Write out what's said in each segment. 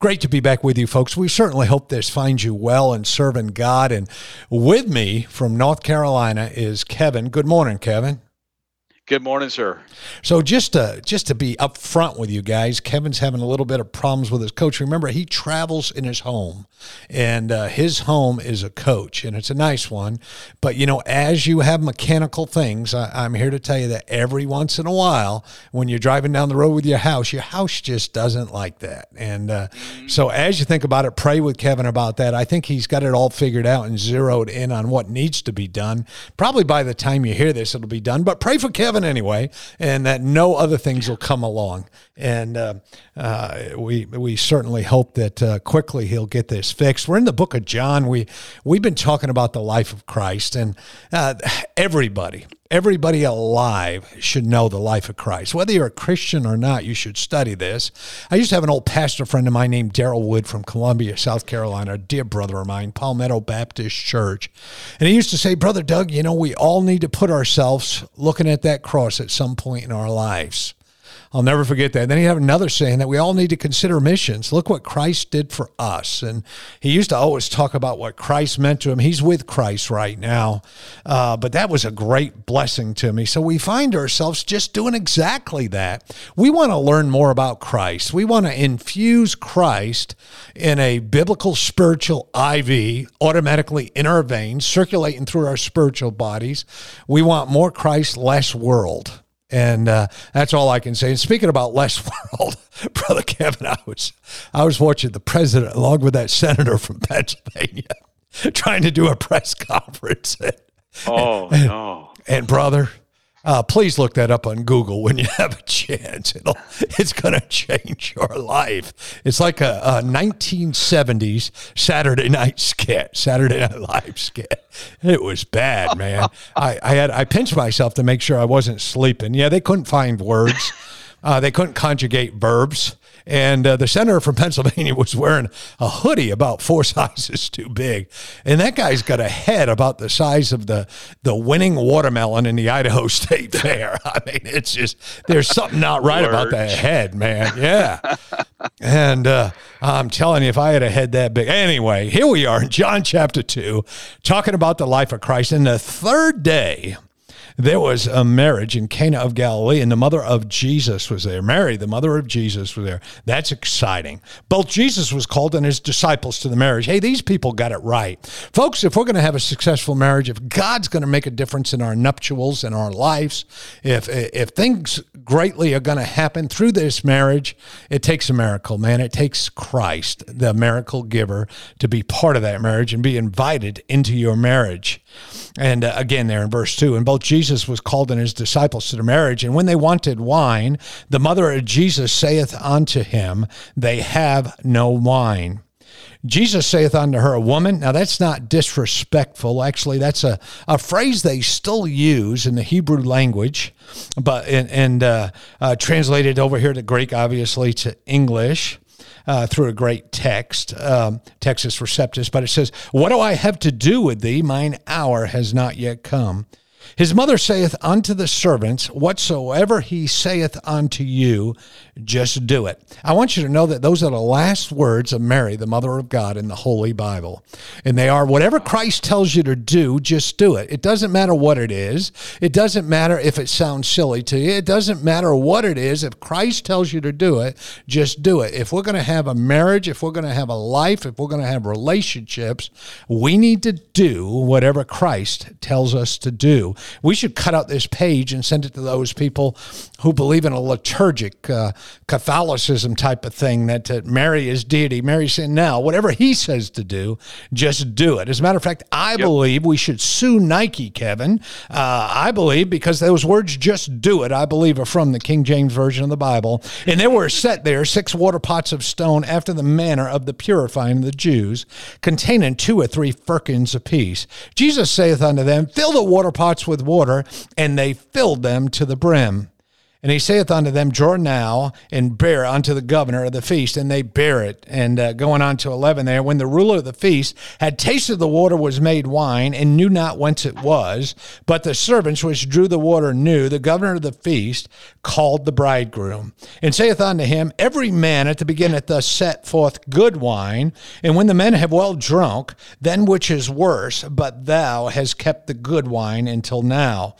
Great to be back with you, folks. We certainly hope this finds you well and serving God. And with me from North Carolina is Kevin. Good morning, Kevin. Good morning, sir. So just to just to be upfront with you guys, Kevin's having a little bit of problems with his coach. Remember, he travels in his home, and uh, his home is a coach, and it's a nice one. But you know, as you have mechanical things, I, am here to tell you that every once in a while, when you're driving down the road with your house, your house just doesn't like that. And uh, mm-hmm. so, as you think about it, pray with Kevin about that. I think he's got it all figured out and zeroed in on what needs to be done. Probably by the time you hear this, it'll be done. But pray for Kevin anyway, and that no other things will come along. And uh, uh, we we certainly hope that uh, quickly he'll get this fixed. We're in the book of John. We we've been talking about the life of Christ, and uh, everybody Everybody alive should know the life of Christ. Whether you're a Christian or not, you should study this. I used to have an old pastor friend of mine named Daryl Wood from Columbia, South Carolina, a dear brother of mine, Palmetto Baptist Church. And he used to say, Brother Doug, you know, we all need to put ourselves looking at that cross at some point in our lives. I'll never forget that. And then he had another saying that we all need to consider missions. Look what Christ did for us. And he used to always talk about what Christ meant to him. He's with Christ right now. Uh, but that was a great blessing to me. So we find ourselves just doing exactly that. We want to learn more about Christ. We want to infuse Christ in a biblical spiritual IV automatically in our veins, circulating through our spiritual bodies. We want more Christ, less world. And uh, that's all I can say. And speaking about less world, brother Kevin, I was I was watching the president along with that senator from Pennsylvania trying to do a press conference. Oh and, no! And brother, uh, please look that up on Google when you have a chance. It'll, it's going to change your life. It's like a, a, 1970s Saturday night skit, Saturday Night Live skit. It was bad, man. I, I had I pinched myself to make sure I wasn't sleeping. Yeah, they couldn't find words. Uh, they couldn't conjugate verbs. And uh, the senator from Pennsylvania was wearing a hoodie about four sizes too big. And that guy's got a head about the size of the, the winning watermelon in the Idaho State Fair. I mean, it's just, there's something not right about that head, man. Yeah. and uh, I'm telling you, if I had a head that big. Anyway, here we are in John chapter 2, talking about the life of Christ. And the third day, there was a marriage in Cana of Galilee, and the mother of Jesus was there. Mary, the mother of Jesus, was there. That's exciting. Both Jesus was called and his disciples to the marriage. Hey, these people got it right. Folks, if we're going to have a successful marriage, if God's going to make a difference in our nuptials and our lives, if, if things greatly are going to happen through this marriage, it takes a miracle, man. It takes Christ, the miracle giver, to be part of that marriage and be invited into your marriage. And uh, again, there in verse 2, and both Jesus was called and his disciples to the marriage. And when they wanted wine, the mother of Jesus saith unto him, They have no wine. Jesus saith unto her, a Woman, now that's not disrespectful. Actually, that's a, a phrase they still use in the Hebrew language, but and, and uh, uh, translated over here to Greek, obviously, to English. Uh, through a great text, um, Textus Receptus, but it says, What do I have to do with thee? Mine hour has not yet come. His mother saith unto the servants, Whatsoever he saith unto you, just do it. I want you to know that those are the last words of Mary, the mother of God, in the Holy Bible. And they are whatever Christ tells you to do, just do it. It doesn't matter what it is. It doesn't matter if it sounds silly to you. It doesn't matter what it is. If Christ tells you to do it, just do it. If we're going to have a marriage, if we're going to have a life, if we're going to have relationships, we need to do whatever Christ tells us to do. We should cut out this page and send it to those people who believe in a liturgic uh, Catholicism type of thing that uh, Mary is deity. Mary's saying, now, whatever he says to do, just do it. As a matter of fact, I yep. believe we should sue Nike, Kevin. Uh, I believe because those words, just do it, I believe are from the King James Version of the Bible. And there were set there six water pots of stone after the manner of the purifying of the Jews, containing two or three firkins apiece. Jesus saith unto them, Fill the water pots with water, and they filled them to the brim. And he saith unto them, Draw now and bear unto the governor of the feast. And they bear it. And uh, going on to 11 there, when the ruler of the feast had tasted the water was made wine, and knew not whence it was, but the servants which drew the water knew, the governor of the feast called the bridegroom, and saith unto him, Every man at the beginning thus set forth good wine, and when the men have well drunk, then which is worse, but thou hast kept the good wine until now.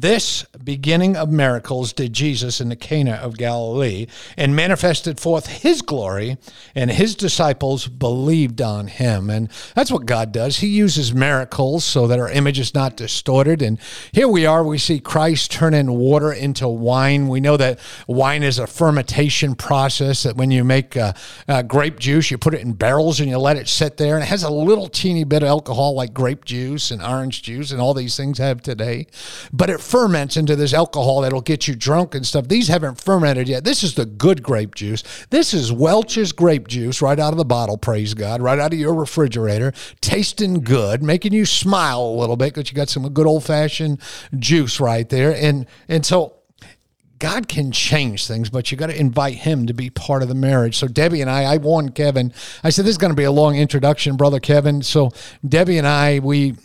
This beginning of miracles did Jesus in the Cana of Galilee and manifested forth his glory, and his disciples believed on him. And that's what God does. He uses miracles so that our image is not distorted. And here we are, we see Christ turning water into wine. We know that wine is a fermentation process, that when you make uh, uh, grape juice, you put it in barrels and you let it sit there, and it has a little teeny bit of alcohol like grape juice and orange juice and all these things have today. But it ferments into this alcohol that'll get you drunk and stuff. These haven't fermented yet. This is the good grape juice. This is Welch's grape juice right out of the bottle, praise God, right out of your refrigerator, tasting good, making you smile a little bit because you got some good old fashioned juice right there. And and so God can change things, but you got to invite Him to be part of the marriage. So Debbie and I, I warned Kevin. I said this is going to be a long introduction, brother Kevin. So Debbie and I, we,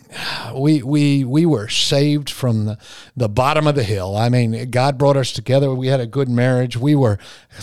we, we, we were saved from the, the bottom of the hill. I mean, God brought us together. We had a good marriage. We were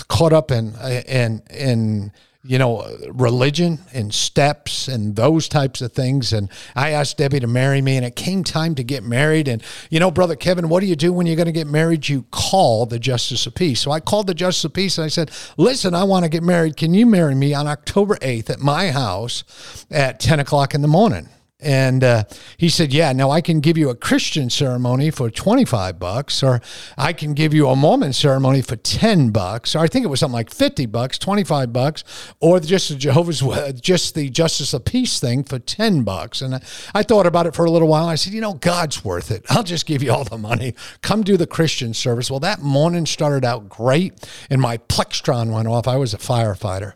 caught up in in in you know, religion and steps and those types of things. And I asked Debbie to marry me, and it came time to get married. And, you know, Brother Kevin, what do you do when you're going to get married? You call the Justice of Peace. So I called the Justice of Peace and I said, Listen, I want to get married. Can you marry me on October 8th at my house at 10 o'clock in the morning? And uh, he said, "Yeah, now I can give you a Christian ceremony for twenty five bucks, or I can give you a Mormon ceremony for ten bucks, or I think it was something like fifty bucks, twenty five bucks, or just the Jehovah's, just the Justice of Peace thing for ten bucks." And I, I thought about it for a little while. I said, "You know, God's worth it. I'll just give you all the money. Come do the Christian service." Well, that morning started out great, and my Plectron went off. I was a firefighter,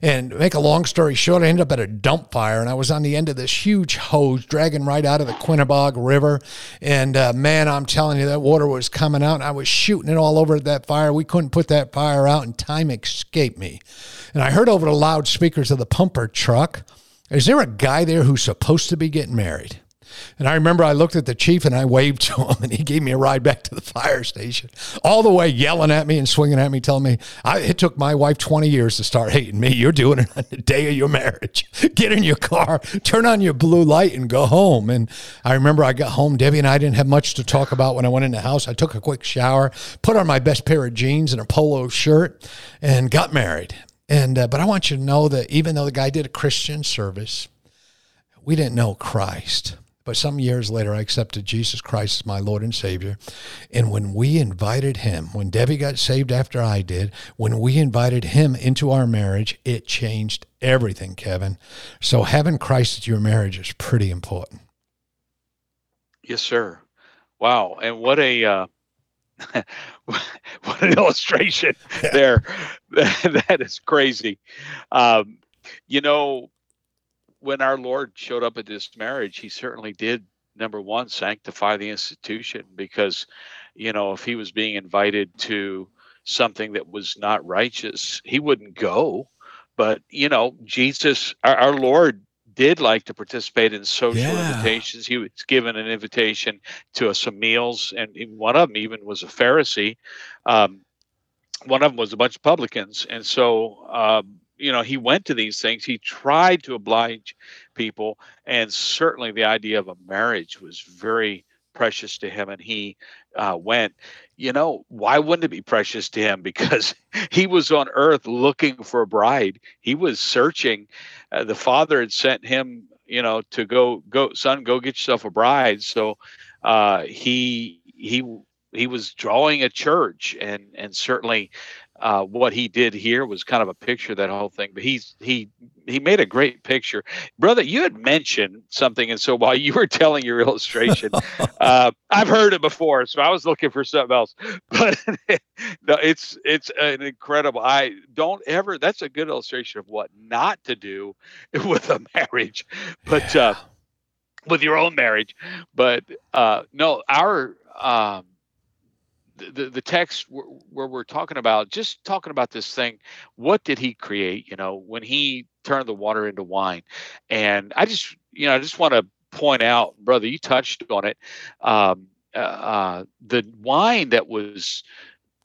and make a long story short, I ended up at a dump fire, and I was on the end of this huge hose dragging right out of the Quinebaug River. And uh, man, I'm telling you, that water was coming out. And I was shooting it all over that fire. We couldn't put that fire out, and time escaped me. And I heard over the loudspeakers of the pumper truck, is there a guy there who's supposed to be getting married? And I remember I looked at the chief and I waved to him, and he gave me a ride back to the fire station, all the way yelling at me and swinging at me, telling me I, it took my wife 20 years to start hating me. You're doing it on the day of your marriage. Get in your car, turn on your blue light, and go home. And I remember I got home. Debbie and I didn't have much to talk about when I went in the house. I took a quick shower, put on my best pair of jeans and a polo shirt, and got married. And uh, but I want you to know that even though the guy did a Christian service, we didn't know Christ. But some years later, I accepted Jesus Christ as my Lord and Savior. And when we invited him, when Debbie got saved after I did, when we invited him into our marriage, it changed everything, Kevin. So having Christ at your marriage is pretty important. Yes, sir. Wow. And what a. Uh... what an illustration there. that is crazy. Um, you know, when our Lord showed up at this marriage, he certainly did number one sanctify the institution because you know if he was being invited to something that was not righteous he wouldn't go. But you know jesus our, our lord did like to participate in social yeah. invitations. He was given an invitation to some meals and one of them even was a pharisee. Um, one of them was a bunch of publicans. And so um, you know he went to these things. He tried to oblige people and certainly the idea of a marriage was very precious to him and he uh, went. You know why wouldn't it be precious to him? Because he was on earth looking for a bride. He was searching. Uh, the father had sent him you know to go go son go get yourself a bride. So uh, he he he was drawing a church and and certainly uh, what he did here was kind of a picture of that whole thing. But he's he he made a great picture, brother. You had mentioned something, and so while you were telling your illustration, uh, I've heard it before, so I was looking for something else. But no, it's it's an incredible. I don't ever. That's a good illustration of what not to do with a marriage. But uh, with your own marriage. But uh, no, our um, the, the text where, we're talking about just talking about this thing what did he create you know when he turned the water into wine? And i just you know i just want to point out brother you touched on it um, uh, uh, the wine that was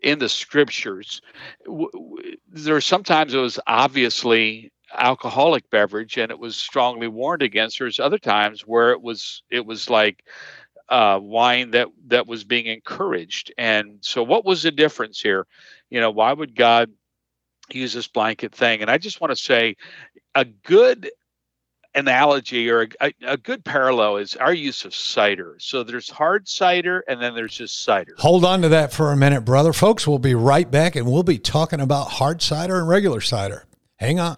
in the scriptures w- w- there sometimes it was obviously alcoholic beverage and it was strongly warned against there's other times where it was it was like uh, wine that that was being encouraged. And so, what was the difference here? You know, why would God use this blanket thing? And I just want to say, a good analogy or a, a, good parallel is our use of cider. So there's hard cider and then there's just cider. Hold on to that for a minute, brother. Folks, we'll be right back and we'll be talking about hard cider and regular cider. Hang on.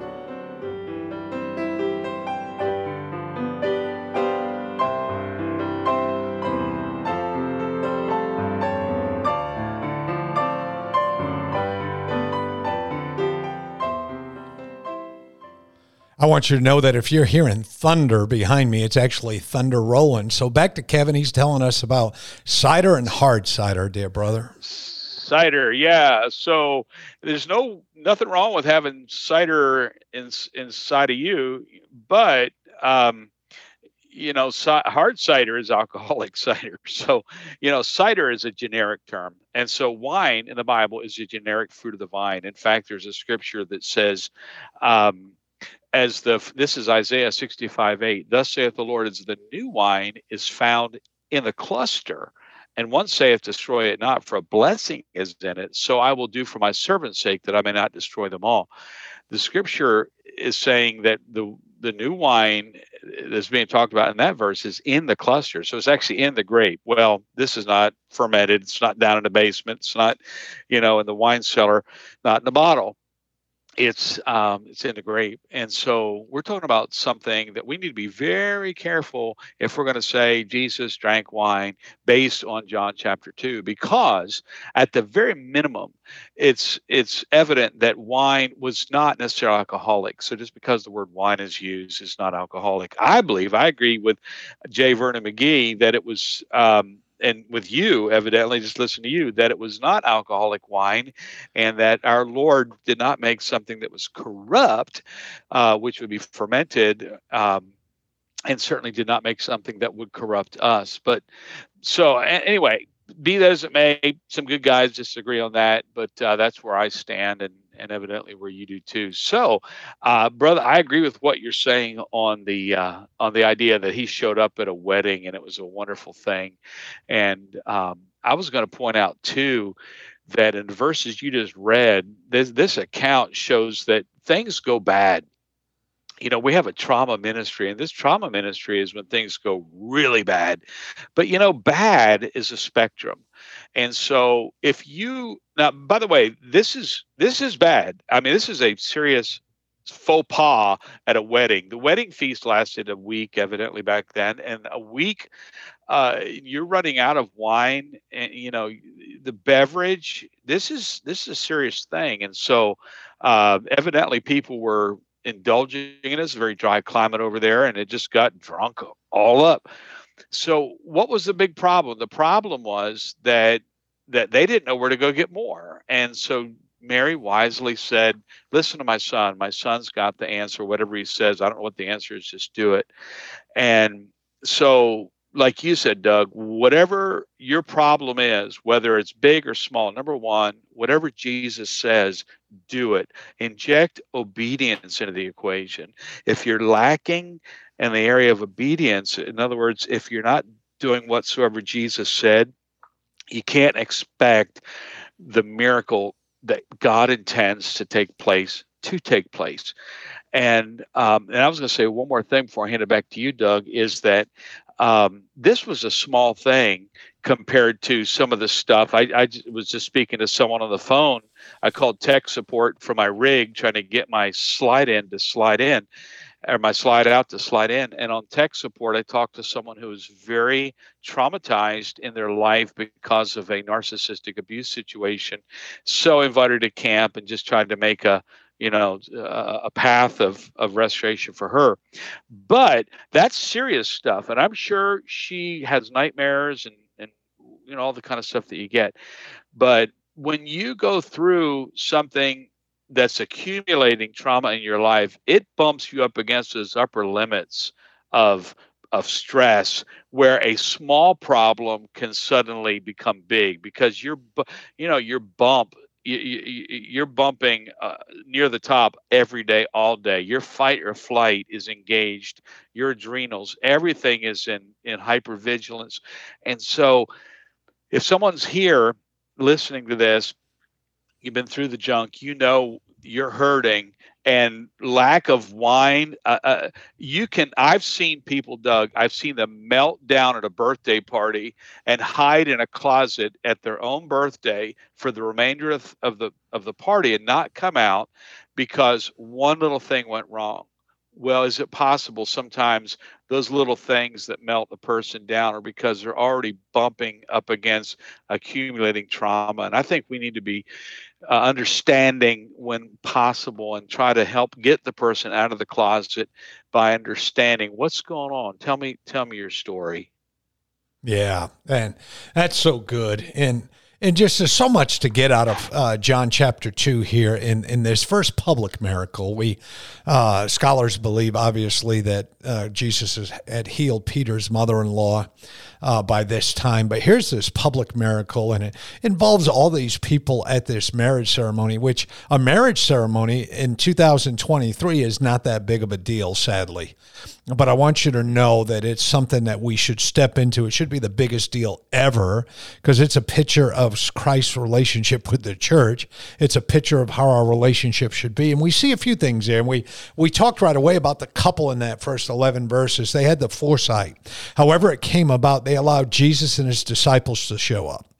I want you to know that if you're hearing thunder behind me, it's actually thunder rolling. So back to Kevin, he's telling us about cider and hard cider, dear brother. Cider, yeah. So there's no nothing wrong with having cider in, inside of you, but um, you know, hard cider is alcoholic cider. So, you know, cider is a generic term. And so wine in the Bible is a generic fruit of the vine. In fact, there's a scripture that says, um, as the this is Isaiah 65 8. Thus saith the Lord, as the new wine is found in the cluster, and one saith, Destroy it not, for a blessing is in it. So I will do for my servant's sake that I may not destroy them all. The scripture is saying that the the new wine that's being talked about in that verse is in the cluster. So it's actually in the grape. Well, this is not fermented. It's not down in the basement. It's not, you know, in the wine cellar, not in the bottle it's um, it's in the grape and so we're talking about something that we need to be very careful if we're going to say jesus drank wine based on john chapter 2 because at the very minimum it's it's evident that wine was not necessarily alcoholic. So just because the word wine is used is not alcoholic. I believe i agree with J. Vernon McGee that it was um, and with you, evidently, just listen to you, that it was not alcoholic wine, and that our Lord did not make something that was corrupt, uh, which would be fermented. Um, and certainly did not make something that would corrupt us. But so, anyway, be that as it may, some good guys disagree on that, but uh, that's where I stand. And and evidently where you do too. So, uh, brother, I agree with what you're saying on the uh, on the idea that he showed up at a wedding and it was a wonderful thing. And um, I was going to point out too that in the verses you just read, this this account shows that things go bad you know, we have a trauma ministry, and this trauma ministry is when things go really bad. But, you know, bad is a spectrum. And so if you now by the way, this is this is bad. I mean, this is a serious faux pas at a wedding. The wedding feast lasted a week, evidently back then, and a week uh, you're running out of wine and you know the beverage this is this is a serious thing and so uh, evidently people were indulging in it. It's a very dry climate over there, and it just got drunk all up. So, what was the big problem? The problem was that that they didn't know where to go get more, and so Mary wisely said, "Listen to my son. My son's got the answer. Whatever he says, I don't know what the answer is. Just do it." And so like you said, Doug, whatever your problem is, whether it's big or small, number one, whatever Jesus says, do it. Inject obedience into the equation. If you're lacking in the area of obedience, in other words, if you're not doing whatsoever Jesus said, you can't expect the miracle that God intends to take place to take place. And um, and I was going to say one more thing before I hand it back to you, Doug, is that um, this was a small thing compared to some of the stuff. I, I was just speaking to someone on the phone. I called tech support for my rig, trying to get my slide in to slide in. Or my slide out to slide in. And on tech support, I talked to someone who was very traumatized in their life because of a narcissistic abuse situation. So invited to camp and just tried to make a you know a path of of restoration for her but that's serious stuff and i'm sure she has nightmares and and you know all the kind of stuff that you get but when you go through something that's accumulating trauma in your life, it bumps you up against those upper limits of of stress where a small problem can suddenly become big because you're you know your bump you, are bumping uh, near the top every day all day. Your fight or flight is engaged your adrenals everything is in in hypervigilance. And so if someone's here listening to this, you've been through the junk, you know you're hurting and lack of wine uh, uh, you can i've seen people doug i've seen them melt down at a birthday party and hide in a closet at their own birthday for the remainder of, of the of the party and not come out because one little thing went wrong well, is it possible sometimes those little things that melt a person down are because they're already bumping up against accumulating trauma? And I think we need to be uh, understanding when possible and try to help get the person out of the closet by understanding what's going on. Tell me, tell me your story. Yeah, and that's so good. And and just there's so much to get out of uh, John chapter two here in in this first public miracle. We uh, scholars believe obviously that uh, Jesus had healed Peter's mother-in-law uh, by this time, but here's this public miracle, and it involves all these people at this marriage ceremony. Which a marriage ceremony in 2023 is not that big of a deal, sadly. But I want you to know that it's something that we should step into. It should be the biggest deal ever because it's a picture of Christ's relationship with the church. It's a picture of how our relationship should be. And we see a few things there. And we, we talked right away about the couple in that first 11 verses. They had the foresight. However, it came about, they allowed Jesus and his disciples to show up.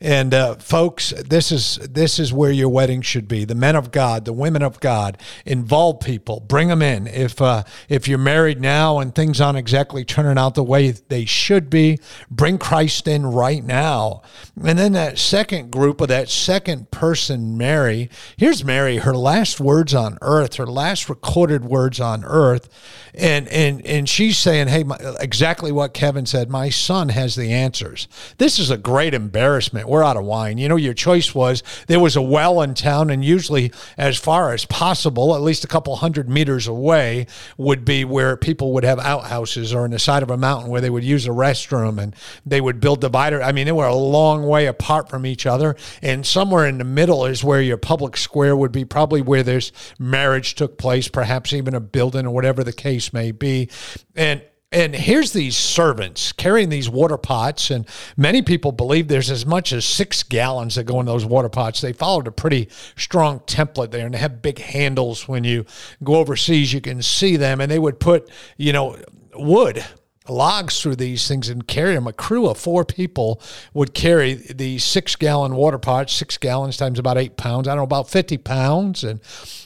And uh, folks, this is this is where your wedding should be. The men of God, the women of God, involve people, bring them in. If uh, if you're married now and things aren't exactly turning out the way they should be, bring Christ in right now. And then that second group of that second person, Mary. Here's Mary, her last words on earth, her last recorded words on earth, and and and she's saying, "Hey, my, exactly what Kevin said. My son has the answers." This is a great embarrassment we're out of wine. You know, your choice was there was a well in town, and usually as far as possible, at least a couple hundred meters away, would be where people would have outhouses or on the side of a mountain where they would use a restroom and they would build divider. I mean, they were a long way apart from each other, and somewhere in the middle is where your public square would be, probably where this marriage took place, perhaps even a building or whatever the case may be. And and here's these servants carrying these water pots, and many people believe there's as much as six gallons that go in those water pots. They followed a pretty strong template there, and they have big handles. When you go overseas, you can see them, and they would put, you know, wood logs through these things and carry them. A crew of four people would carry these six gallon water pots, six gallons times about eight pounds. I don't know, about 50 pounds. And,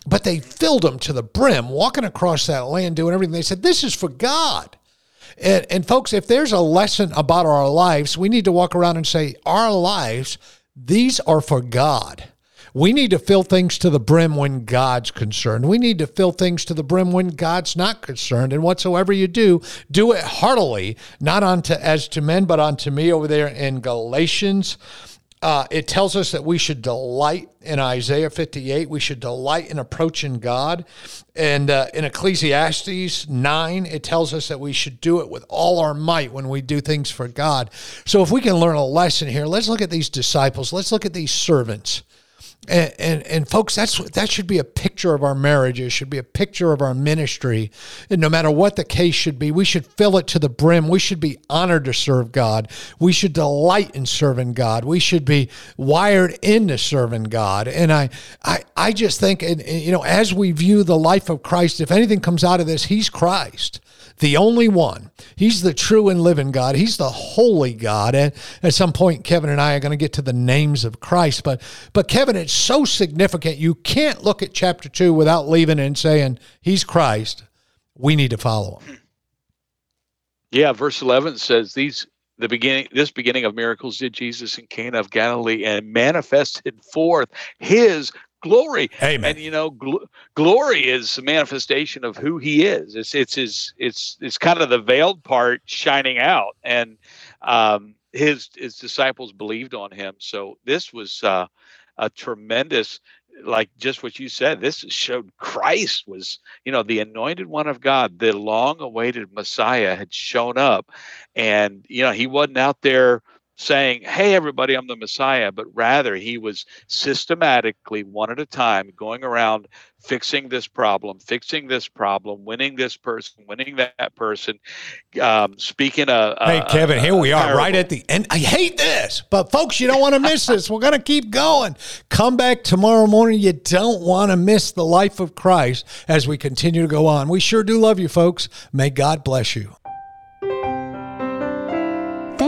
but they filled them to the brim, walking across that land, doing everything. They said, This is for God. And, and folks, if there's a lesson about our lives, we need to walk around and say, our lives, these are for God. We need to fill things to the brim when God's concerned. We need to fill things to the brim when God's not concerned. And whatsoever you do, do it heartily, not unto as to men, but unto me over there in Galatians uh, it tells us that we should delight in Isaiah 58. We should delight in approaching God. And uh, in Ecclesiastes 9, it tells us that we should do it with all our might when we do things for God. So if we can learn a lesson here, let's look at these disciples. Let's look at these servants. And, and, and folks, that's that should be a picture of our marriages, should be a picture of our ministry. And no matter what the case should be, we should fill it to the brim. We should be honored to serve God. We should delight in serving God. We should be wired into serving God. And I I I just think, and, and you know, as we view the life of Christ, if anything comes out of this, He's Christ the only one. He's the true and living God. He's the holy God. And at some point, Kevin and I are going to get to the names of Christ. But, but Kevin, it's so significant. You can't look at chapter two without leaving and saying, He's Christ. we need to follow him. Yeah, verse 11 says these the beginning this beginning of miracles did Jesus in Cana of Galilee and manifested forth his glory. Amen. And you know, gl- glory is a manifestation of who he is. It's it's his it's it's kind of the veiled part shining out, and um, his his disciples believed on him. So this was uh, a tremendous like just what you said this showed christ was you know the anointed one of god the long awaited messiah had shown up. And you know he wasn't out there saying hey everybody i'm the messiah but rather he was systematically one at a time going around fixing this problem, fixing this problem, winning this person, winning that person, um, speaking a, a. Hey, Kevin, here we are right at the end. I hate this, but folks, you don't want to miss this. We're going to keep going. Come back tomorrow morning. You don't want to miss the life of Christ as we continue to go on. We sure do love you, folks. May God bless you.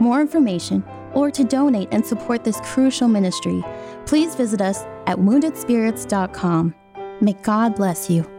more information, or to donate and support this crucial ministry, please visit us at woundedspirits.com. May God bless you.